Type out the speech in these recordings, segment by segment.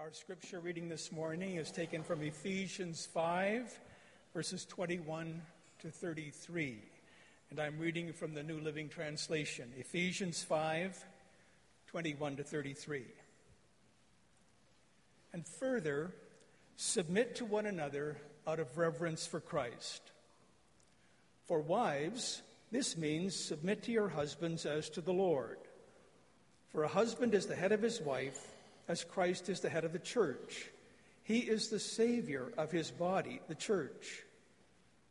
Our scripture reading this morning is taken from Ephesians 5, verses 21 to 33. And I'm reading from the New Living Translation. Ephesians 5, 21 to 33. And further, submit to one another out of reverence for Christ. For wives, this means submit to your husbands as to the Lord. For a husband is the head of his wife, as Christ is the head of the church. He is the Savior of his body, the church.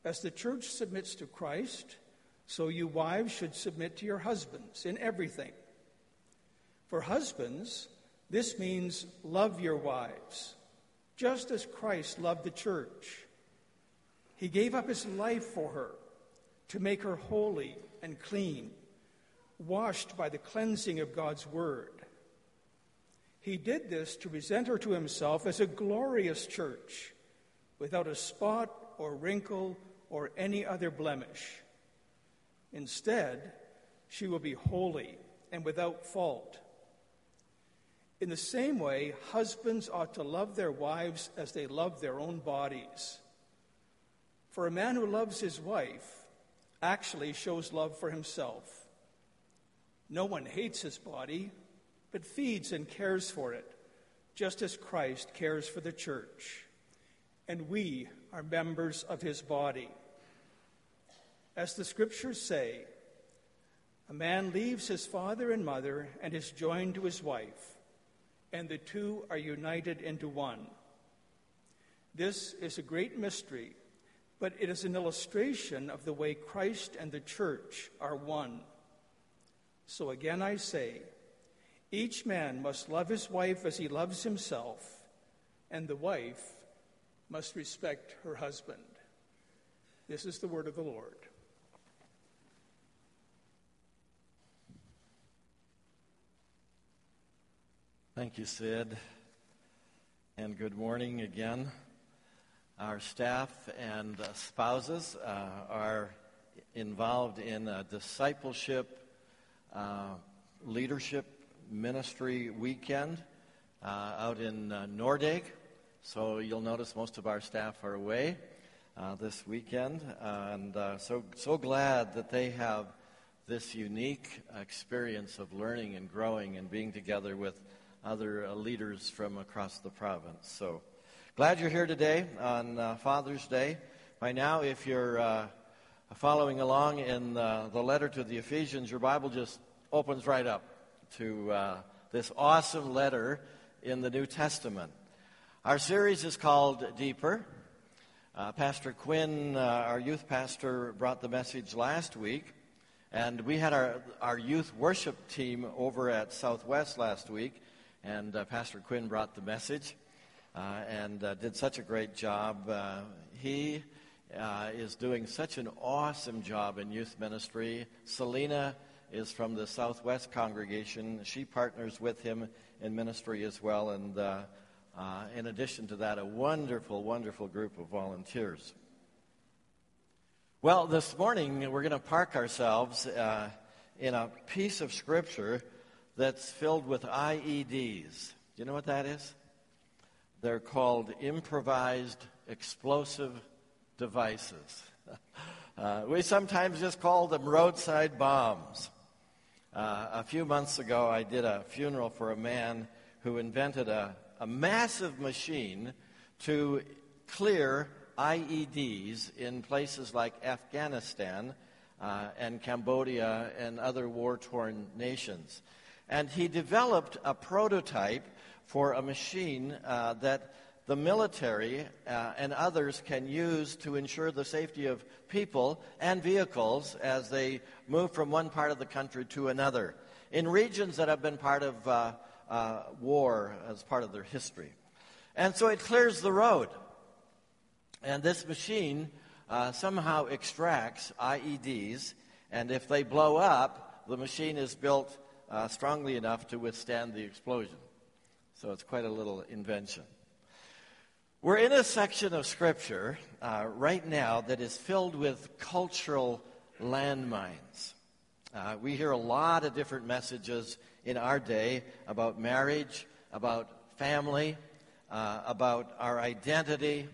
As the church submits to Christ, so you wives should submit to your husbands in everything. For husbands, this means love your wives, just as Christ loved the church. He gave up his life for her to make her holy and clean, washed by the cleansing of God's word. He did this to present her to himself as a glorious church, without a spot or wrinkle or any other blemish. Instead, she will be holy and without fault. In the same way, husbands ought to love their wives as they love their own bodies. For a man who loves his wife actually shows love for himself. No one hates his body, but feeds and cares for it, just as Christ cares for the church. And we are members of his body. As the scriptures say, a man leaves his father and mother and is joined to his wife, and the two are united into one. This is a great mystery, but it is an illustration of the way Christ and the church are one. So again I say, each man must love his wife as he loves himself, and the wife must respect her husband. This is the word of the Lord. Thank you, Sid. And good morning again. Our staff and uh, spouses uh, are involved in a discipleship uh, leadership ministry weekend uh, out in uh, Nordegg. So you'll notice most of our staff are away uh, this weekend. and so, so glad that they have this unique experience of learning and growing and being together with other uh, leaders from across the province. So glad you're here today on uh, Father's Day. By now, if you're uh, following along in the letter to the Ephesians, your Bible just opens right up to uh, this awesome letter in the New Testament. Our series is called Deeper. Uh, pastor Quinn, uh, our youth pastor, brought the message last week. And we had our, our youth worship team over at Southwest last week and uh, Pastor Quinn brought the message uh, and uh, did such a great job. He is doing such an awesome job in youth ministry. Selena is from the Southwest congregation. She partners with him in ministry as well. And uh, in addition to that, a wonderful, wonderful group of volunteers. Well, this morning we're going to park ourselves in a piece of scripture that's filled with IEDs. Do you know what that is? They're called improvised explosive devices. uh, we sometimes just call them roadside bombs. Uh, a few months ago, I did a funeral for a man who invented a, a massive machine to clear IEDs in places like Afghanistan uh, and Cambodia and other war torn nations. And he developed a prototype for a machine uh, that the military uh, and others can use to ensure the safety of people and vehicles as they move from one part of the country to another in regions that have been part of uh, uh war as part of their history. And so it clears the road. And this machine uh, somehow extracts IEDs, and if they blow up, the machine is built uh, strongly enough to withstand the explosion. So it's quite a little invention. We're in a section of Scripture uh, right now that is filled with cultural landmines. Uh, we hear a lot of different messages in our day about marriage, about family, uh, about our identity.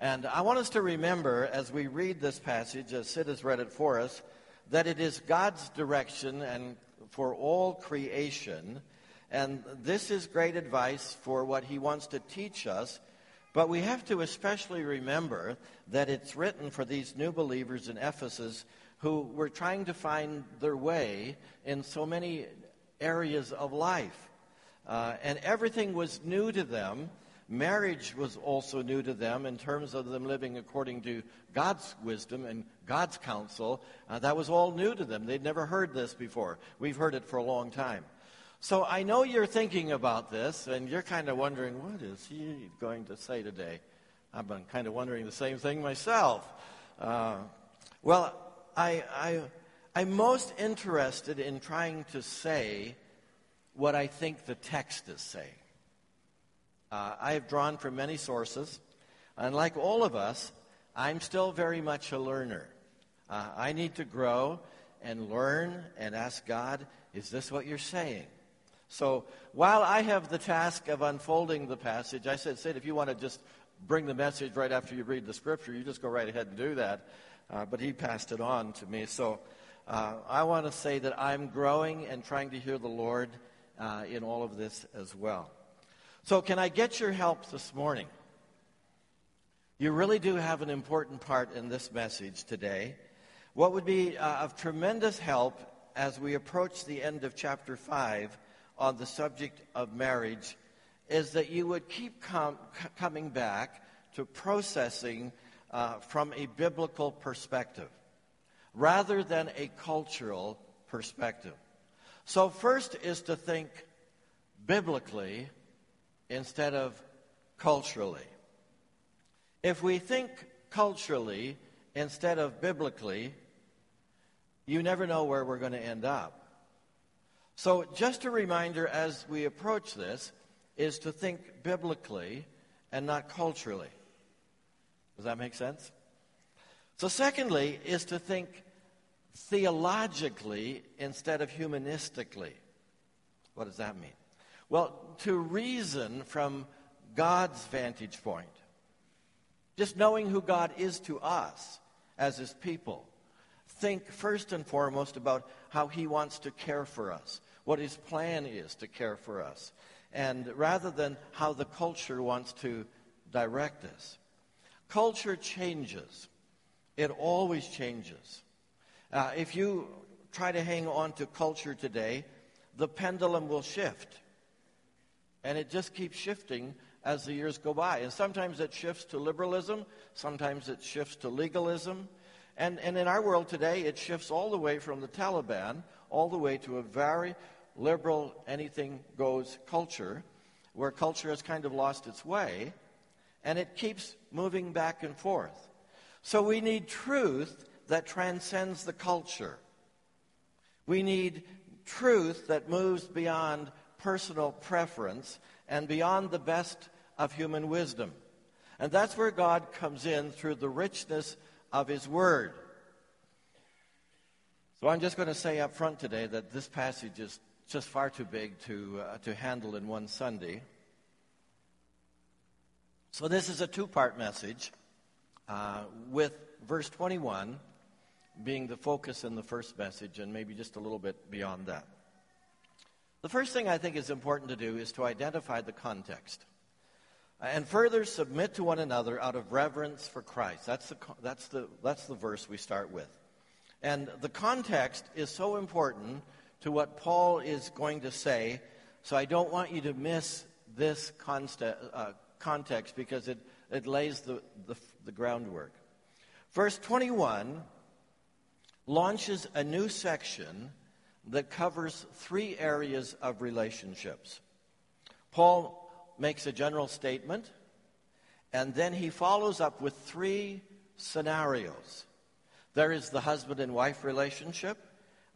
And I want us to remember as we read this passage, as Sid has read it for us, that it is God's direction and for all creation. And this is great advice for what he wants to teach us. But we have to especially remember that it's written for these new believers in Ephesus who were trying to find their way in so many areas of life. Uh, and everything was new to them. Marriage was also new to them in terms of them living according to God's wisdom and God's counsel. Uh, that was all new to them. They'd never heard this before. We've heard it for a long time. So I know you're thinking about this and you're kind of wondering, what is he going to say today? I've been kind of wondering the same thing myself. Uh, well, I, I, I'm most interested in trying to say what I think the text is saying. Uh, I have drawn from many sources, and like all of us, I'm still very much a learner. Uh, I need to grow and learn and ask God, is this what you're saying? So while I have the task of unfolding the passage, I said, Sid, if you want to just bring the message right after you read the scripture, you just go right ahead and do that. Uh, but he passed it on to me. So uh, I want to say that I'm growing and trying to hear the Lord uh, in all of this as well. So, can I get your help this morning? You really do have an important part in this message today. What would be uh, of tremendous help as we approach the end of chapter 5 on the subject of marriage is that you would keep com- coming back to processing uh, from a biblical perspective rather than a cultural perspective. So, first is to think biblically instead of culturally. If we think culturally instead of biblically, you never know where we're going to end up. So, just a reminder as we approach this is to think biblically and not culturally. Does that make sense? So, secondly, is to think theologically instead of humanistically. What does that mean? Well, to reason from God's vantage point, just knowing who God is to us as His people, think first and foremost about how He wants to care for us, what His plan is to care for us, and rather than how the culture wants to direct us. Culture changes, it always changes. Uh, if you try to hang on to culture today, the pendulum will shift. And it just keeps shifting as the years go by. And sometimes it shifts to liberalism, sometimes it shifts to legalism. And, and in our world today, it shifts all the way from the Taliban all the way to a very liberal, anything goes culture, where culture has kind of lost its way, and it keeps moving back and forth. So we need truth that transcends the culture. We need truth that moves beyond personal preference and beyond the best of human wisdom. And that's where God comes in through the richness of His Word. So I'm just going to say up front today that this passage is just far too big to, uh, to handle in one Sunday. So this is a two part message uh, with verse 21 being the focus in the first message and maybe just a little bit beyond that. The first thing I think is important to do is to identify the context and further submit to one another out of reverence for Christ. That's the, that's the, that's the verse we start with. And the context is so important to what Paul is going to say, so I don't want you to miss this conste- uh, context because it, it lays the, the, the groundwork. Verse 21 launches a new section that covers three areas of relationships. Paul makes a general statement, and then he follows up with three scenarios. There is the husband and wife relationship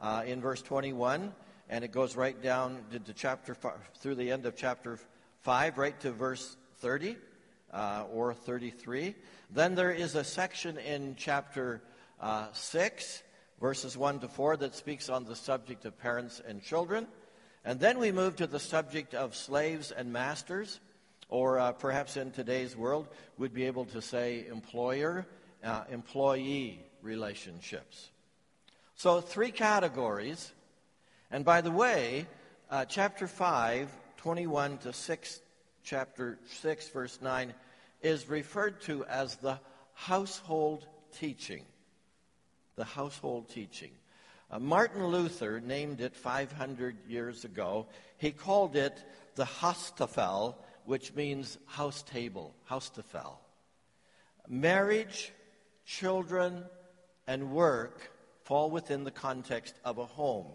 uh, in verse 21, and it goes right down to chapter five, through the end of chapter 5, right to verse 30 uh, or 33. Then there is a section in chapter uh, 6 verses 1 to 4 that speaks on the subject of parents and children. And then we move to the subject of slaves and masters. Or uh, perhaps in today's world, we'd be able to say employer uh, employee relationships. So, three categories. And by the way, uh, chapter 5, 21 to 6, chapter 6, verse 9, is referred to as the household teaching. The household teaching. Uh, Martin Luther named it 500 years ago. He called it the Haustafel, which means house table, Haustafel. Marriage, children, and work fall within the context of a home.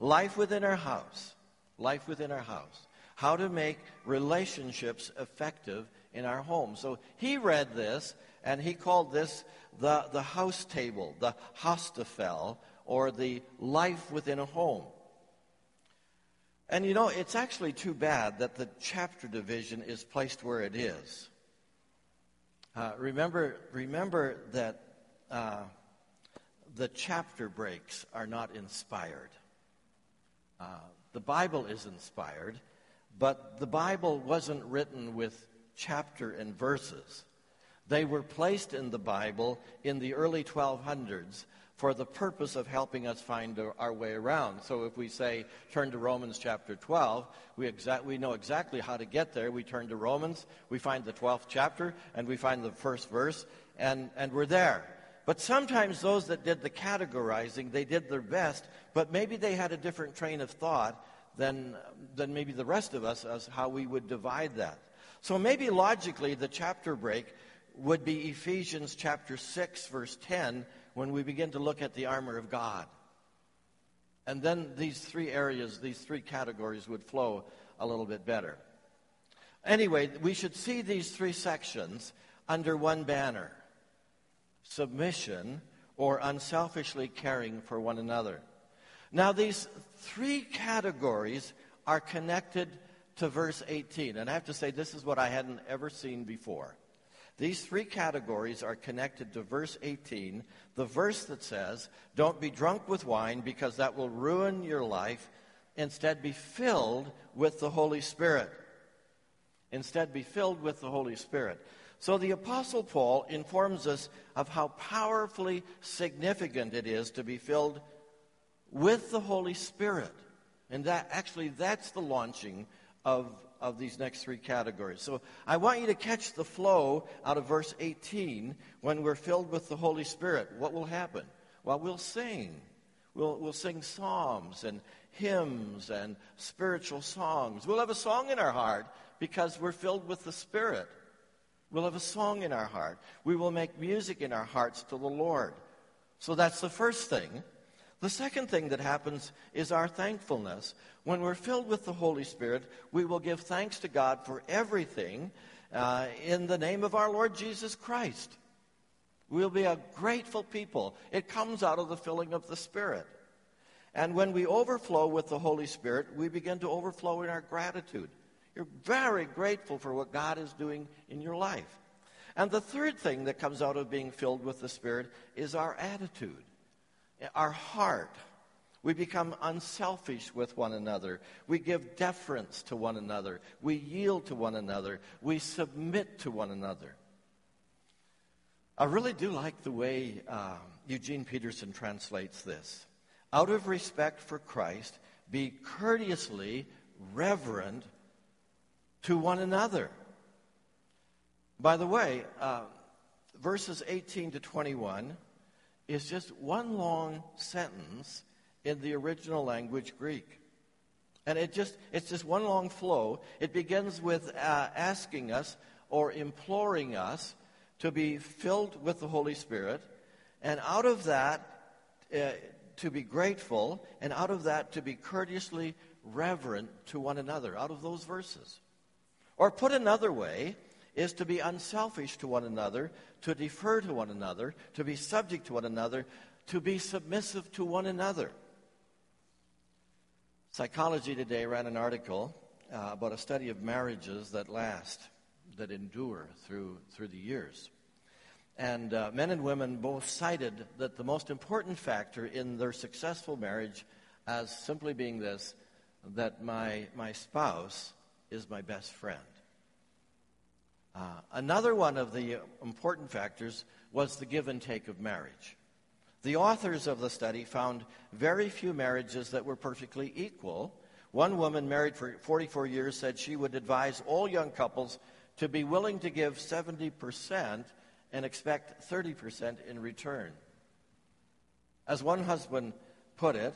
Life within our house. Life within our house. How to make relationships effective in our home. So he read this and he called this the, the house table, the Haustafel, or the life within a home. And you know, it's actually too bad that the chapter division is placed where it is. Uh, remember, remember that uh, the chapter breaks are not inspired. Uh, the Bible is inspired, but the Bible wasn't written with chapter and verses. They were placed in the Bible in the early 1200s for the purpose of helping us find our way around. So if we say, turn to Romans chapter 12, we, exa- we know exactly how to get there. We turn to Romans, we find the 12th chapter, and we find the first verse, and, and we're there. But sometimes those that did the categorizing, they did their best, but maybe they had a different train of thought than, than maybe the rest of us as how we would divide that. So maybe logically the chapter break would be Ephesians chapter 6 verse 10 when we begin to look at the armor of God. And then these three areas, these three categories would flow a little bit better. Anyway, we should see these three sections under one banner submission, or unselfishly caring for one another. Now, these three categories are connected to verse 18. And I have to say, this is what I hadn't ever seen before. These three categories are connected to verse 18, the verse that says, Don't be drunk with wine because that will ruin your life. Instead, be filled with the Holy Spirit. Instead, be filled with the Holy Spirit. So the Apostle Paul informs us of how powerfully significant it is to be filled with the Holy Spirit. And that actually that's the launching of, of these next three categories. So I want you to catch the flow out of verse 18 when we're filled with the Holy Spirit. What will happen? Well, we'll sing. We'll, we'll sing psalms and hymns and spiritual songs. We'll have a song in our heart because we're filled with the Spirit. We'll have a song in our heart. We will make music in our hearts to the Lord. So that's the first thing. The second thing that happens is our thankfulness. When we're filled with the Holy Spirit, we will give thanks to God for everything uh, in the name of our Lord Jesus Christ. We'll be a grateful people. It comes out of the filling of the Spirit. And when we overflow with the Holy Spirit, we begin to overflow in our gratitude. You're very grateful for what God is doing in your life. And the third thing that comes out of being filled with the Spirit is our attitude, our heart. We become unselfish with one another. We give deference to one another. We yield to one another. We submit to one another. I really do like the way uh, Eugene Peterson translates this. Out of respect for Christ, be courteously reverent to one another. By the way, uh, verses 18 to 21 is just one long sentence in the original language Greek. And it just, it's just one long flow. It begins with uh, asking us or imploring us to be filled with the Holy Spirit. And out of that, uh, to be grateful. And out of that, to be courteously reverent to one another. Out of those verses. Or put another way, is to be unselfish to one another, to defer to one another, to be subject to one another, to be submissive to one another. Psychology Today ran an article uh, about a study of marriages that last, that endure through, through the years. And uh, men and women both cited that the most important factor in their successful marriage as simply being this that my, my spouse is my best friend. Uh, another one of the important factors was the give and take of marriage. The authors of the study found very few marriages that were perfectly equal. One woman married for 44 years said she would advise all young couples to be willing to give 70% and expect 30% in return. As one husband put it,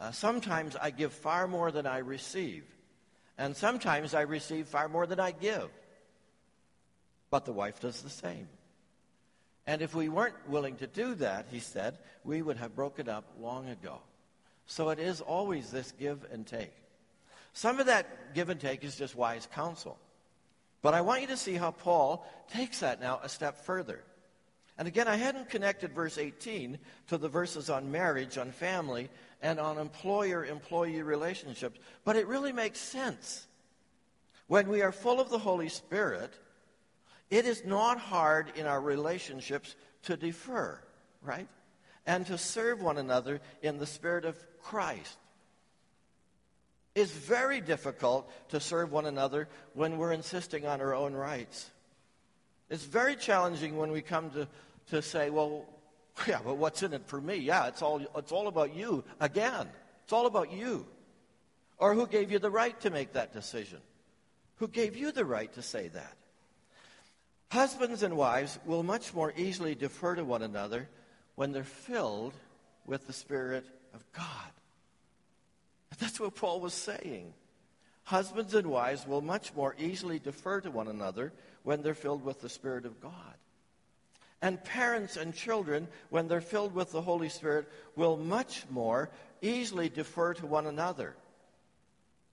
uh, sometimes I give far more than I receive, and sometimes I receive far more than I give. But the wife does the same. And if we weren't willing to do that, he said, we would have broken up long ago. So it is always this give and take. Some of that give and take is just wise counsel. But I want you to see how Paul takes that now a step further. And again, I hadn't connected verse 18 to the verses on marriage, on family, and on employer employee relationships, but it really makes sense. When we are full of the Holy Spirit, it is not hard in our relationships to defer, right? And to serve one another in the Spirit of Christ. It's very difficult to serve one another when we're insisting on our own rights. It's very challenging when we come to, to say, well, yeah, but what's in it for me? Yeah, it's all, it's all about you. Again, it's all about you. Or who gave you the right to make that decision? Who gave you the right to say that? Husbands and wives will much more easily defer to one another when they're filled with the Spirit of God. That's what Paul was saying. Husbands and wives will much more easily defer to one another when they're filled with the Spirit of God. And parents and children, when they're filled with the Holy Spirit, will much more easily defer to one another.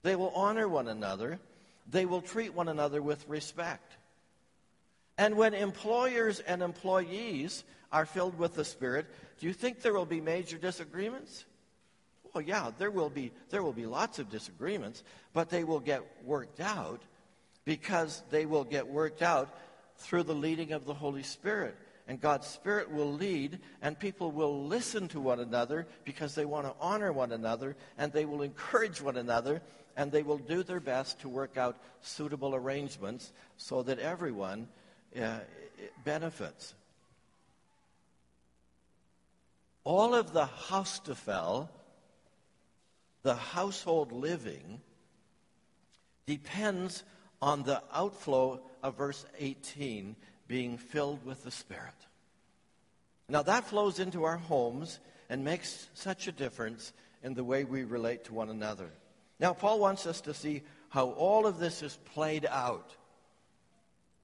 They will honor one another. They will treat one another with respect. And when employers and employees are filled with the Spirit, do you think there will be major disagreements? Well, yeah, there will be, there will be lots of disagreements, but they will get worked out because they will get worked out through the leading of the Holy Spirit. And God's Spirit will lead, and people will listen to one another because they want to honor one another, and they will encourage one another, and they will do their best to work out suitable arrangements so that everyone uh, benefits. All of the Haustafel, the household living, depends on the outflow of verse 18 being filled with the Spirit. Now, that flows into our homes and makes such a difference in the way we relate to one another. Now, Paul wants us to see how all of this is played out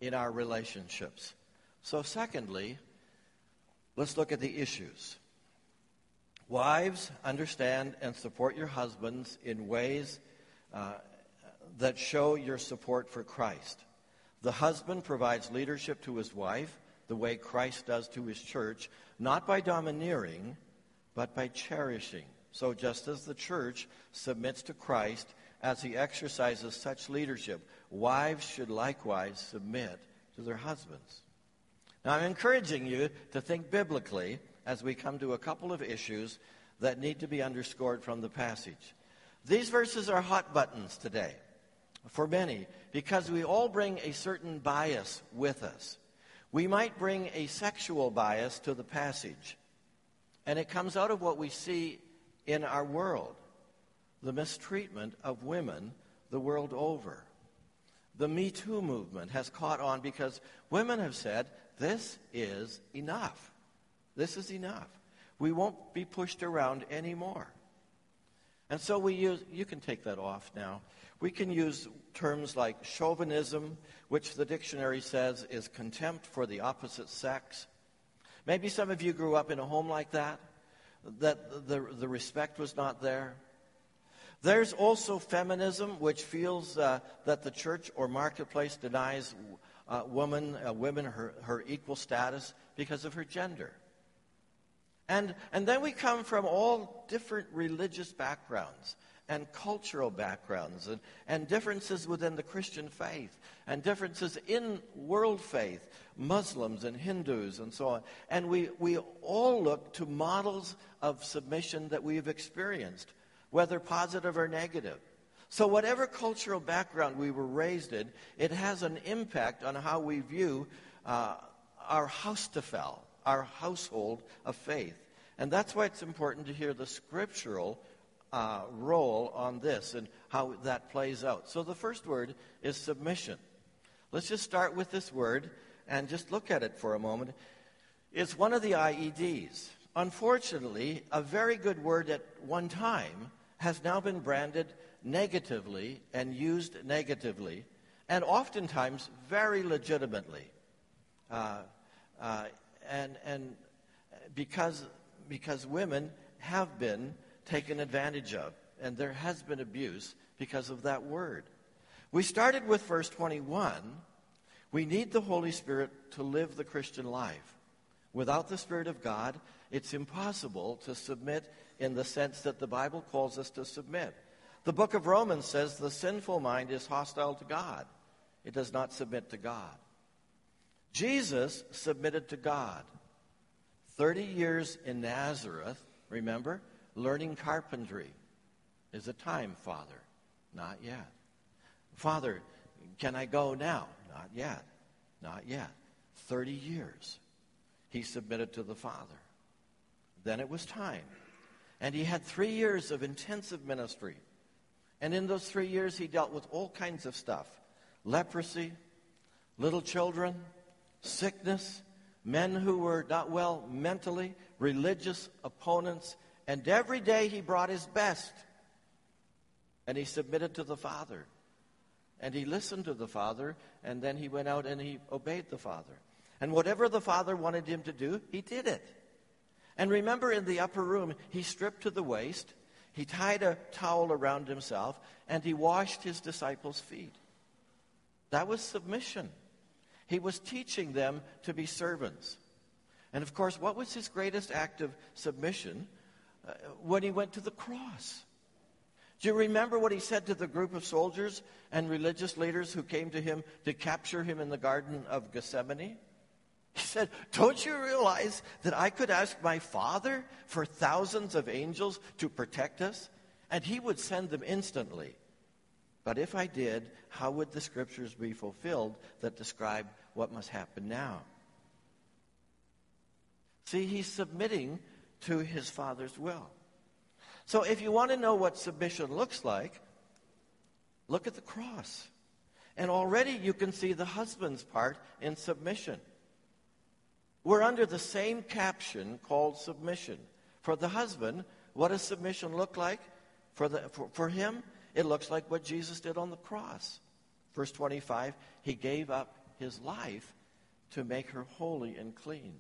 in our relationships. So, secondly, let's look at the issues. Wives, understand and support your husbands in ways uh, that show your support for Christ. The husband provides leadership to his wife the way Christ does to his church, not by domineering, but by cherishing. So, just as the church submits to Christ as he exercises such leadership, wives should likewise submit to their husbands. Now, I'm encouraging you to think biblically as we come to a couple of issues that need to be underscored from the passage. These verses are hot buttons today for many because we all bring a certain bias with us. We might bring a sexual bias to the passage, and it comes out of what we see in our world the mistreatment of women the world over. The Me Too movement has caught on because women have said, this is enough. This is enough. We won't be pushed around anymore. And so we use, you can take that off now. We can use terms like chauvinism, which the dictionary says is contempt for the opposite sex. Maybe some of you grew up in a home like that, that the, the respect was not there. There's also feminism, which feels uh, that the church or marketplace denies uh, woman, uh, women her, her equal status because of her gender. And, and then we come from all different religious backgrounds and cultural backgrounds and, and differences within the Christian faith and differences in world faith, Muslims and Hindus and so on. And we, we all look to models of submission that we've experienced whether positive or negative. So, whatever cultural background we were raised in, it has an impact on how we view uh, our haustafel, our household of faith. And that's why it's important to hear the scriptural uh, role on this and how that plays out. So, the first word is submission. Let's just start with this word and just look at it for a moment. It's one of the IEDs. Unfortunately, a very good word at one time has now been branded negatively and used negatively, and oftentimes very legitimately. Uh, uh, and and because, because women have been taken advantage of, and there has been abuse because of that word. We started with verse 21. We need the Holy Spirit to live the Christian life. Without the Spirit of God, it's impossible to submit in the sense that the Bible calls us to submit. The book of Romans says the sinful mind is hostile to God, it does not submit to God. Jesus submitted to God. 30 years in Nazareth, remember, learning carpentry. Is a time, Father? Not yet. Father, can I go now? Not yet. Not yet. 30 years. He submitted to the Father. Then it was time. And he had three years of intensive ministry. And in those three years, he dealt with all kinds of stuff leprosy, little children, sickness, men who were not well mentally, religious opponents. And every day he brought his best. And he submitted to the Father. And he listened to the Father. And then he went out and he obeyed the Father. And whatever the Father wanted him to do, he did it. And remember, in the upper room, he stripped to the waist, he tied a towel around himself, and he washed his disciples' feet. That was submission. He was teaching them to be servants. And of course, what was his greatest act of submission? When he went to the cross. Do you remember what he said to the group of soldiers and religious leaders who came to him to capture him in the Garden of Gethsemane? He said, Don't you realize that I could ask my Father for thousands of angels to protect us? And he would send them instantly. But if I did, how would the scriptures be fulfilled that describe what must happen now? See, he's submitting to his Father's will. So if you want to know what submission looks like, look at the cross. And already you can see the husband's part in submission. We're under the same caption called submission. For the husband, what does submission look like? For, the, for, for him, it looks like what Jesus did on the cross. Verse 25, he gave up his life to make her holy and clean.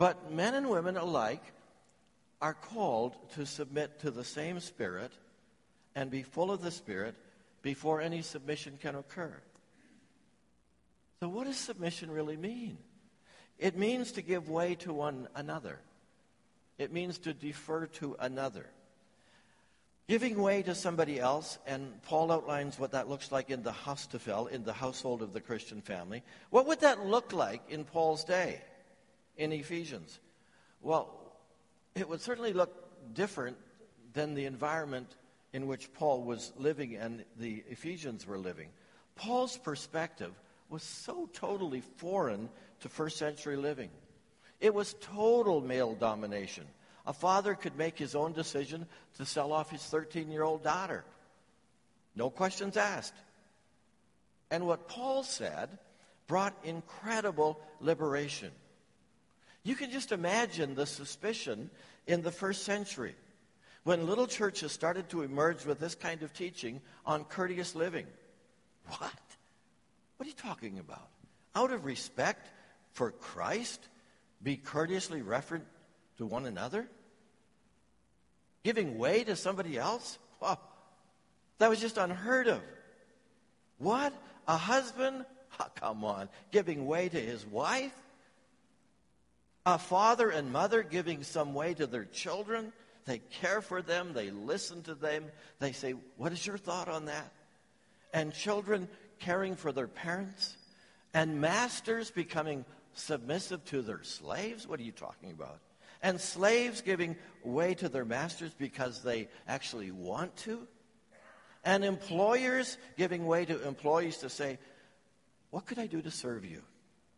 But men and women alike are called to submit to the same Spirit and be full of the Spirit before any submission can occur. So, what does submission really mean? It means to give way to one another. It means to defer to another. Giving way to somebody else, and Paul outlines what that looks like in the haustafel, in the household of the Christian family. What would that look like in Paul's day in Ephesians? Well, it would certainly look different than the environment in which Paul was living and the Ephesians were living. Paul's perspective was so totally foreign to first century living. It was total male domination. A father could make his own decision to sell off his 13 year old daughter. No questions asked. And what Paul said brought incredible liberation. You can just imagine the suspicion in the first century when little churches started to emerge with this kind of teaching on courteous living. What? What are you talking about? Out of respect for Christ, be courteously referent to one another? Giving way to somebody else? Well, that was just unheard of. What? A husband? Oh, come on. Giving way to his wife? A father and mother giving some way to their children? They care for them, they listen to them, they say, What is your thought on that? And children caring for their parents, and masters becoming submissive to their slaves? What are you talking about? And slaves giving way to their masters because they actually want to? and employers giving way to employees to say, What could I do to serve you?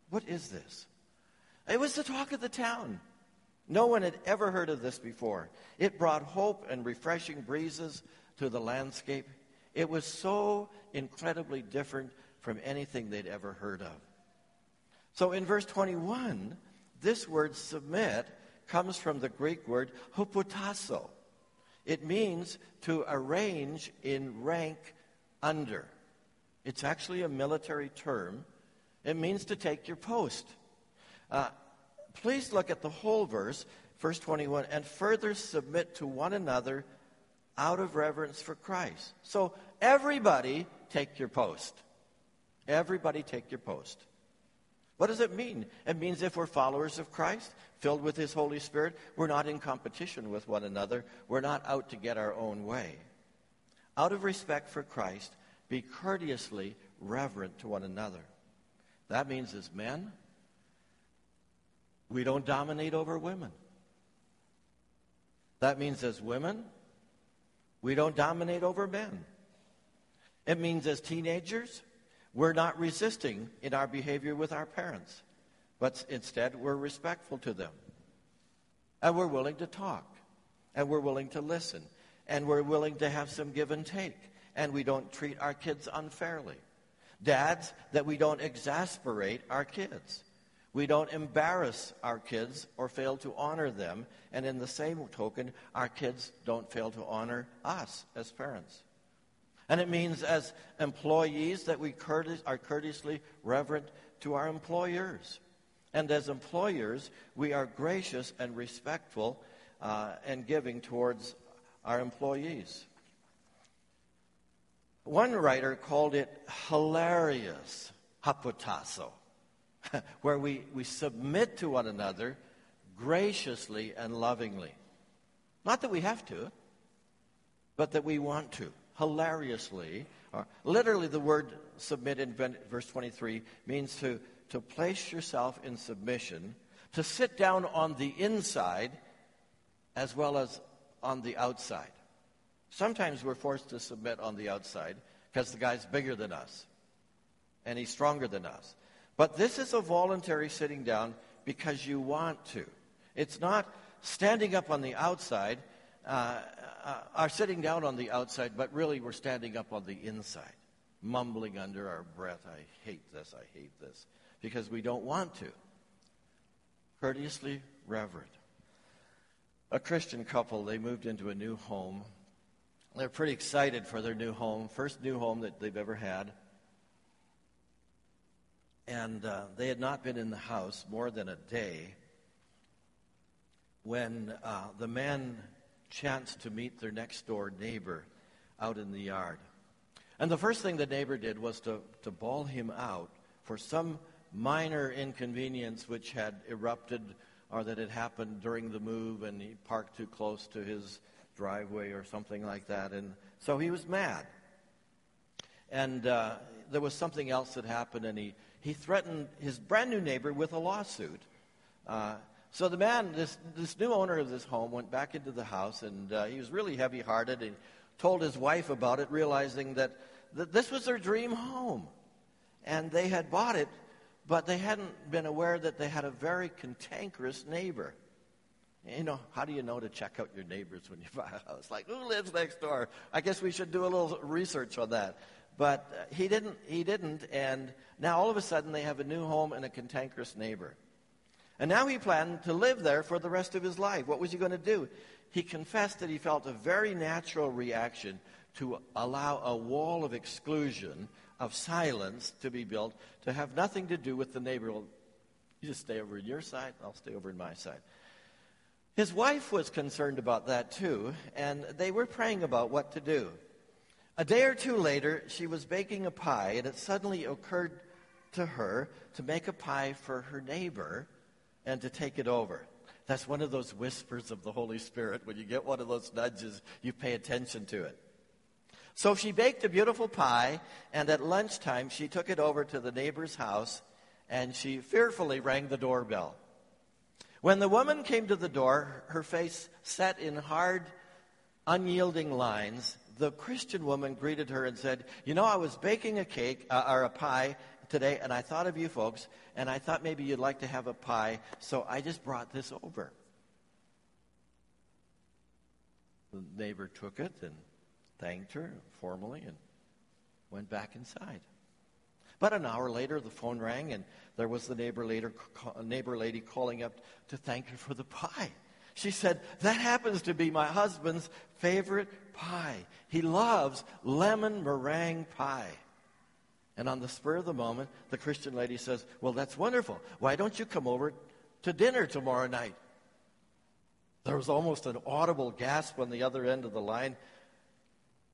What is this? It was the talk of the town. No one had ever heard of this before. It brought hope and refreshing breezes to the landscape. It was so incredibly different from anything they'd ever heard of. So in verse 21, this word submit comes from the Greek word hupotasso. It means to arrange in rank under. It's actually a military term. It means to take your post. Uh, please look at the whole verse, verse 21, and further submit to one another out of reverence for Christ. So, everybody take your post. Everybody take your post. What does it mean? It means if we're followers of Christ, filled with His Holy Spirit, we're not in competition with one another. We're not out to get our own way. Out of respect for Christ, be courteously reverent to one another. That means as men, we don't dominate over women. That means as women, we don't dominate over men. It means as teenagers, we're not resisting in our behavior with our parents, but instead we're respectful to them. And we're willing to talk, and we're willing to listen, and we're willing to have some give and take, and we don't treat our kids unfairly. Dads, that we don't exasperate our kids. We don't embarrass our kids or fail to honor them. And in the same token, our kids don't fail to honor us as parents. And it means as employees that we are courteously reverent to our employers. And as employers, we are gracious and respectful uh, and giving towards our employees. One writer called it hilarious, hupotasso, where we, we submit to one another graciously and lovingly. Not that we have to, but that we want to hilariously. Or literally, the word submit in verse 23 means to, to place yourself in submission, to sit down on the inside as well as on the outside. Sometimes we're forced to submit on the outside because the guy's bigger than us and he's stronger than us. But this is a voluntary sitting down because you want to. It's not standing up on the outside uh, uh, are sitting down on the outside, but really we're standing up on the inside, mumbling under our breath, I hate this, I hate this, because we don't want to. Courteously reverent. A Christian couple, they moved into a new home. They're pretty excited for their new home, first new home that they've ever had. And uh, they had not been in the house more than a day when uh, the man chanced to meet their next door neighbor out in the yard. And the first thing the neighbor did was to, to bawl him out for some minor inconvenience which had erupted or that had happened during the move and he parked too close to his driveway or something like that. And so he was mad. And uh, there was something else that happened and he, he threatened his brand new neighbor with a lawsuit. Uh, so the man, this, this new owner of this home, went back into the house and uh, he was really heavy hearted and told his wife about it, realizing that, that this was their dream home. And they had bought it, but they hadn't been aware that they had a very cantankerous neighbor. You know, how do you know to check out your neighbors when you buy a house? Like, who lives next door? I guess we should do a little research on that. But uh, he didn't, he didn't, and now all of a sudden they have a new home and a cantankerous neighbor. And now he planned to live there for the rest of his life. What was he going to do? He confessed that he felt a very natural reaction to allow a wall of exclusion, of silence to be built, to have nothing to do with the neighbor. You just stay over in your side, I'll stay over in my side. His wife was concerned about that too, and they were praying about what to do. A day or two later, she was baking a pie, and it suddenly occurred to her to make a pie for her neighbor and to take it over. That's one of those whispers of the Holy Spirit. When you get one of those nudges, you pay attention to it. So she baked a beautiful pie, and at lunchtime, she took it over to the neighbor's house, and she fearfully rang the doorbell. When the woman came to the door, her face set in hard, unyielding lines, the Christian woman greeted her and said, You know, I was baking a cake uh, or a pie today, and I thought of you folks, and I thought maybe you'd like to have a pie, so I just brought this over. The neighbor took it and thanked her formally and went back inside. But an hour later, the phone rang, and there was the neighbor, neighbor lady calling up to thank her for the pie. She said, That happens to be my husband's favorite pie. He loves lemon meringue pie. And on the spur of the moment, the Christian lady says, Well, that's wonderful. Why don't you come over to dinner tomorrow night? There was almost an audible gasp on the other end of the line.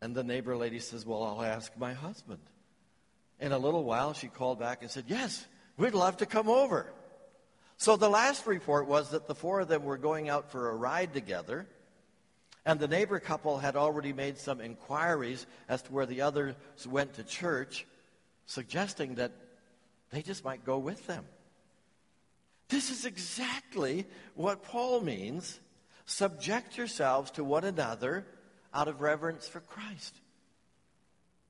And the neighbor lady says, Well, I'll ask my husband. In a little while, she called back and said, Yes, we'd love to come over. So the last report was that the four of them were going out for a ride together. And the neighbor couple had already made some inquiries as to where the others went to church suggesting that they just might go with them. This is exactly what Paul means. Subject yourselves to one another out of reverence for Christ.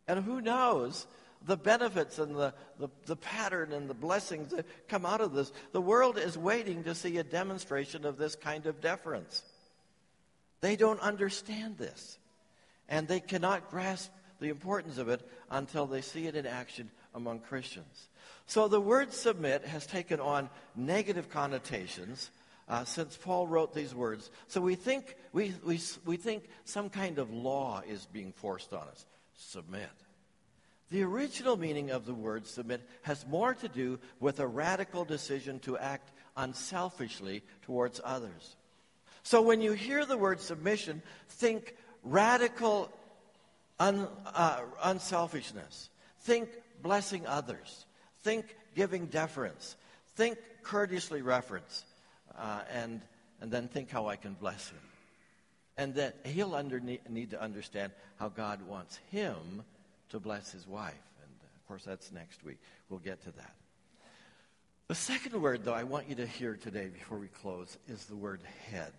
And who knows the benefits and the, the, the, pattern and the blessings that come out of this? The world is waiting to see a demonstration of this kind of deference. They don't understand this. And they cannot grasp the importance of it until they see it in action among Christians. So the word submit has taken on negative connotations uh, since Paul wrote these words. So we think, we, we, we think some kind of law is being forced on us. Submit. The original meaning of the word submit has more to do with a radical decision to act unselfishly towards others. So when you hear the word submission, think radical un, uh, unselfishness. Think blessing others. Think giving deference. Think courteously reference. Uh, and, and then think how I can bless him. And that he'll under, need to understand how God wants him to bless his wife. And of course, that's next week. We'll get to that. The second word, though, I want you to hear today before we close is the word head.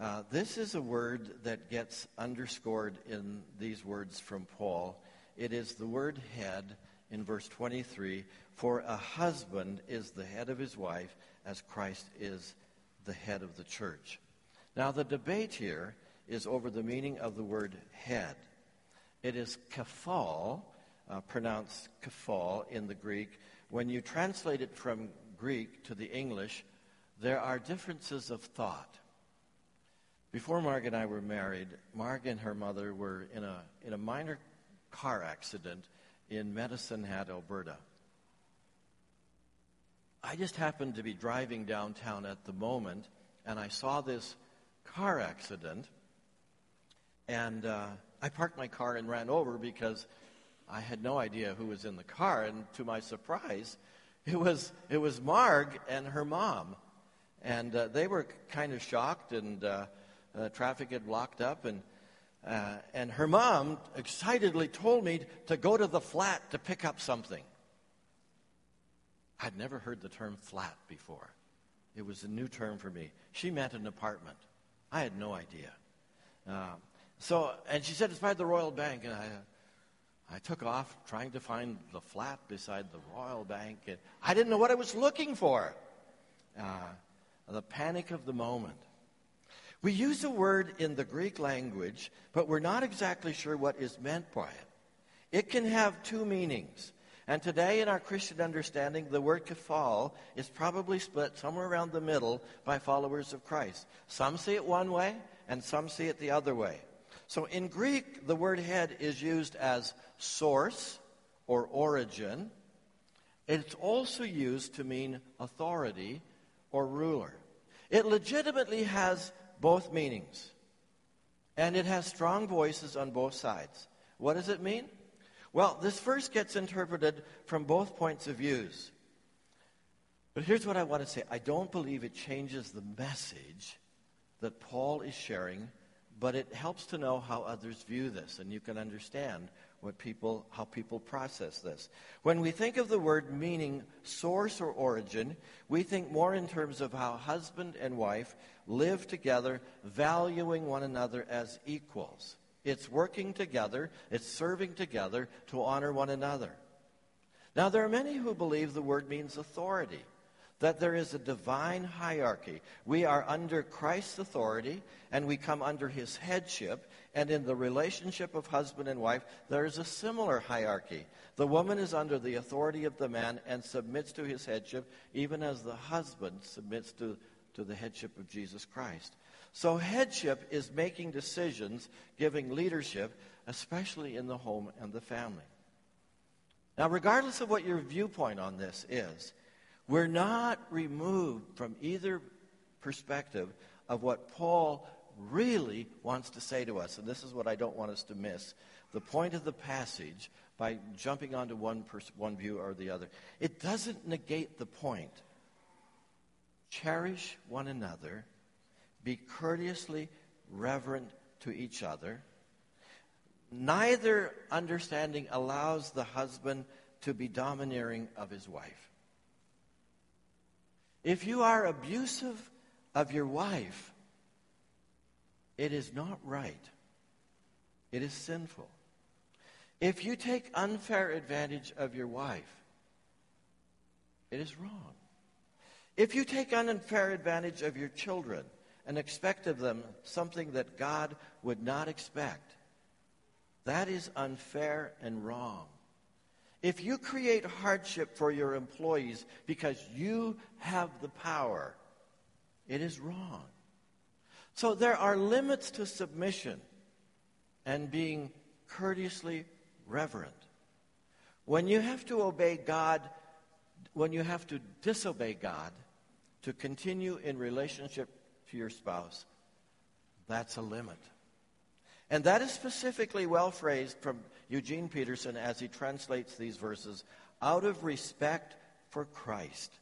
Uh, this is a word that gets underscored in these words from Paul. It is the word head in verse 23 For a husband is the head of his wife, as Christ is the head of the church. Now, the debate here is over the meaning of the word head. It is kafal, uh, pronounced kafal in the Greek. When you translate it from Greek to the English, there are differences of thought. Before Marg and I were married, Marg and her mother were in a, in a minor car accident in Medicine Hat, Alberta. I just happened to be driving downtown at the moment, and I saw this car accident, and uh, I parked my car and ran over because I had no idea who was in the car, and to my surprise, it was it was Marg and her mom, and uh, they were kind of shocked and. Uh, uh, traffic had blocked up, and uh, and her mom excitedly told me to go to the flat to pick up something. I'd never heard the term flat before. It was a new term for me. She meant an apartment. I had no idea. So, and she said it's by the Royal Bank, and I, I took off trying to find the flat beside the Royal Bank, and I didn't know what I was looking for. Uh, the panic of the moment. We use a word in the Greek language, but we're not exactly sure what is meant by it. It can have two meanings. And today, in our Christian understanding, the word kephal is probably split somewhere around the middle by followers of Christ. Some see it one way, and some see it the other way. So in Greek, the word head is used as source or origin. It's also used to mean authority or ruler. It legitimately has both meanings. And it has strong voices on both sides. What does it mean? Well, this verse gets interpreted from both points of views. But here's what I want to say. I don't believe it changes the message that Paul is sharing, but it helps to know how others view this, and you can understand what people, how people process this. When we think of the word meaning source or origin, we think more in terms of how husband and wife live together, valuing one another as equals. It's working together, it's serving together to honor one another. Now, there are many who believe the word means authority, that there is a divine hierarchy. We are under Christ's authority, and we come under his headship. And in the relationship of husband and wife, there is a similar hierarchy. The woman is under the authority of the man and submits to his headship, even as the husband submits to, to the headship of Jesus Christ. So, headship is making decisions, giving leadership, especially in the home and the family. Now, regardless of what your viewpoint on this is, we're not removed from either perspective of what Paul really wants to say to us. And this is what I don't want us to miss. The point of the passage, by jumping onto one, pers- one view or the other, it doesn't negate the point. Cherish one another, be courteously reverent to each other Neither understanding allows the husband to be domineering of his wife. If you are abusive of your wife, it is not right. It is sinful. If you take unfair advantage of your wife, it is wrong. If you take unfair advantage of your children and expect of them something that God would not expect, that is unfair and wrong. If you create hardship for your employees because you have the power, it is wrong. So there are limits to submission and being courteously reverent. When you have to obey God, when you have to disobey God to continue in relationship to your spouse, that's a limit. And that is specifically well phrased from Eugene Peterson as he translates these verses out of respect for Christ.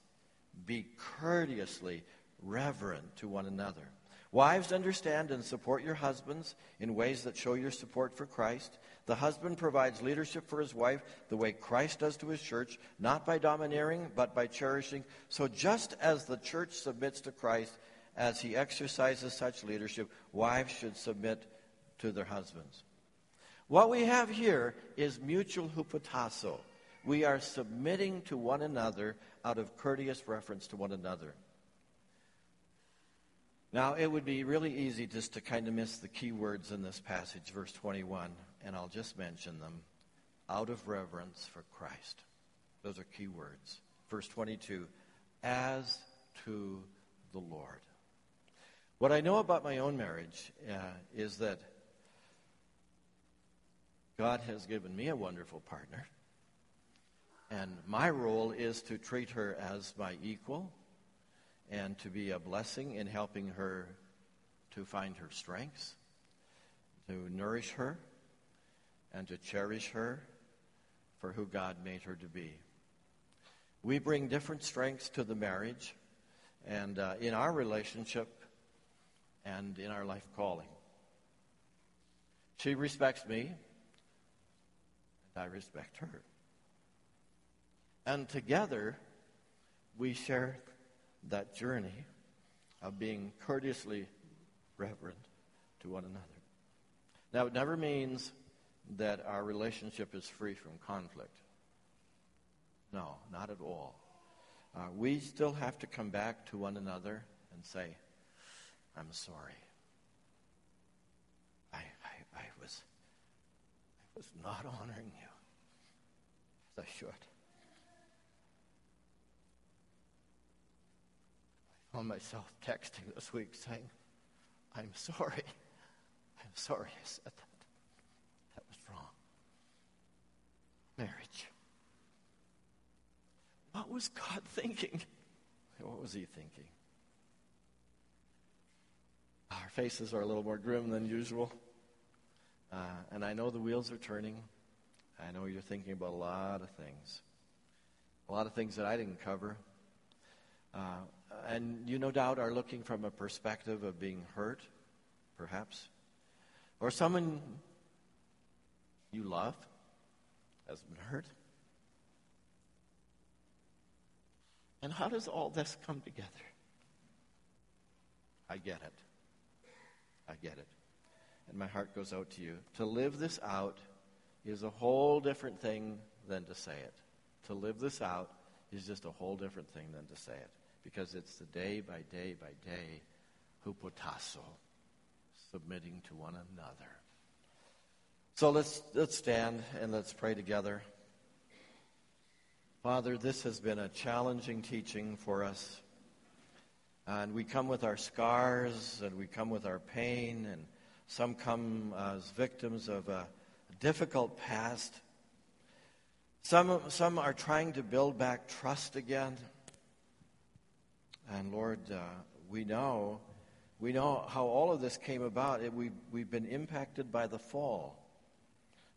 Be courteously reverent to one another. Wives, understand and support your husbands in ways that show your support for Christ. The husband provides leadership for his wife the way Christ does to his church, not by domineering, but by cherishing. So just as the church submits to Christ as he exercises such leadership, wives should submit to their husbands. What we have here is mutual hupotasso. We are submitting to one another out of courteous reference to one another. Now, it would be really easy just to kind of miss the key words in this passage, verse 21, and I'll just mention them. Out of reverence for Christ. Those are key words. Verse 22, as to the Lord. What I know about my own marriage uh, is that God has given me a wonderful partner. And my role is to treat her as my equal and to be a blessing in helping her to find her strengths, to nourish her, and to cherish her for who God made her to be. We bring different strengths to the marriage and uh, in our relationship and in our life calling. She respects me I respect her. And together, we share that journey of being courteously reverent to one another. Now, it never means that our relationship is free from conflict. No, not at all. Uh, we still have to come back to one another and say, I'm sorry. I, I, I was I was not honoring you as I should. I found myself texting this week saying, I'm sorry. I'm sorry I said that. That was wrong. Marriage. What was God thinking? What was he thinking? Our faces are a little more grim than usual. Uh, and I know the wheels are turning. I know you're thinking about a lot of things, a lot of things that I didn't cover. Uh, and you no doubt are looking from a perspective of being hurt, perhaps, or someone you love has been hurt. And how does all this come together? I get it. I get it. And my heart goes out to you. To live this out is a whole different thing than to say it. To live this out is just a whole different thing than to say it because it's the day by day by day hupotasso, submitting to one another. So let's, let's stand and let's pray together. Father, this has been a challenging teaching for us. And we come with our scars and we come with our pain, and some come as victims of a difficult past. Some, some are trying to build back trust again. And Lord, uh, we know we know how all of this came about. It, we, we've been impacted by the fall.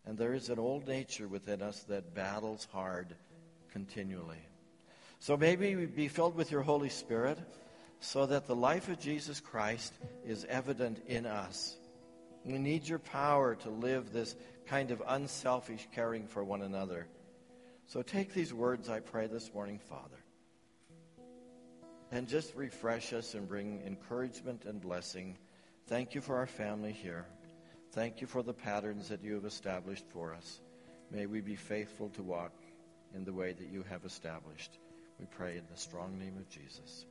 And there is an old nature within us that battles hard continually. So maybe be filled with your Holy Spirit so that the life of Jesus Christ is evident in us. We need your power to live this kind of unselfish caring for one another. So take these words, I pray, this morning, Father, and just refresh us and bring encouragement and blessing. Thank you for our family here. Thank you for the patterns that you have established for us. May we be faithful to walk in the way that you have established. We pray in the strong name of Jesus.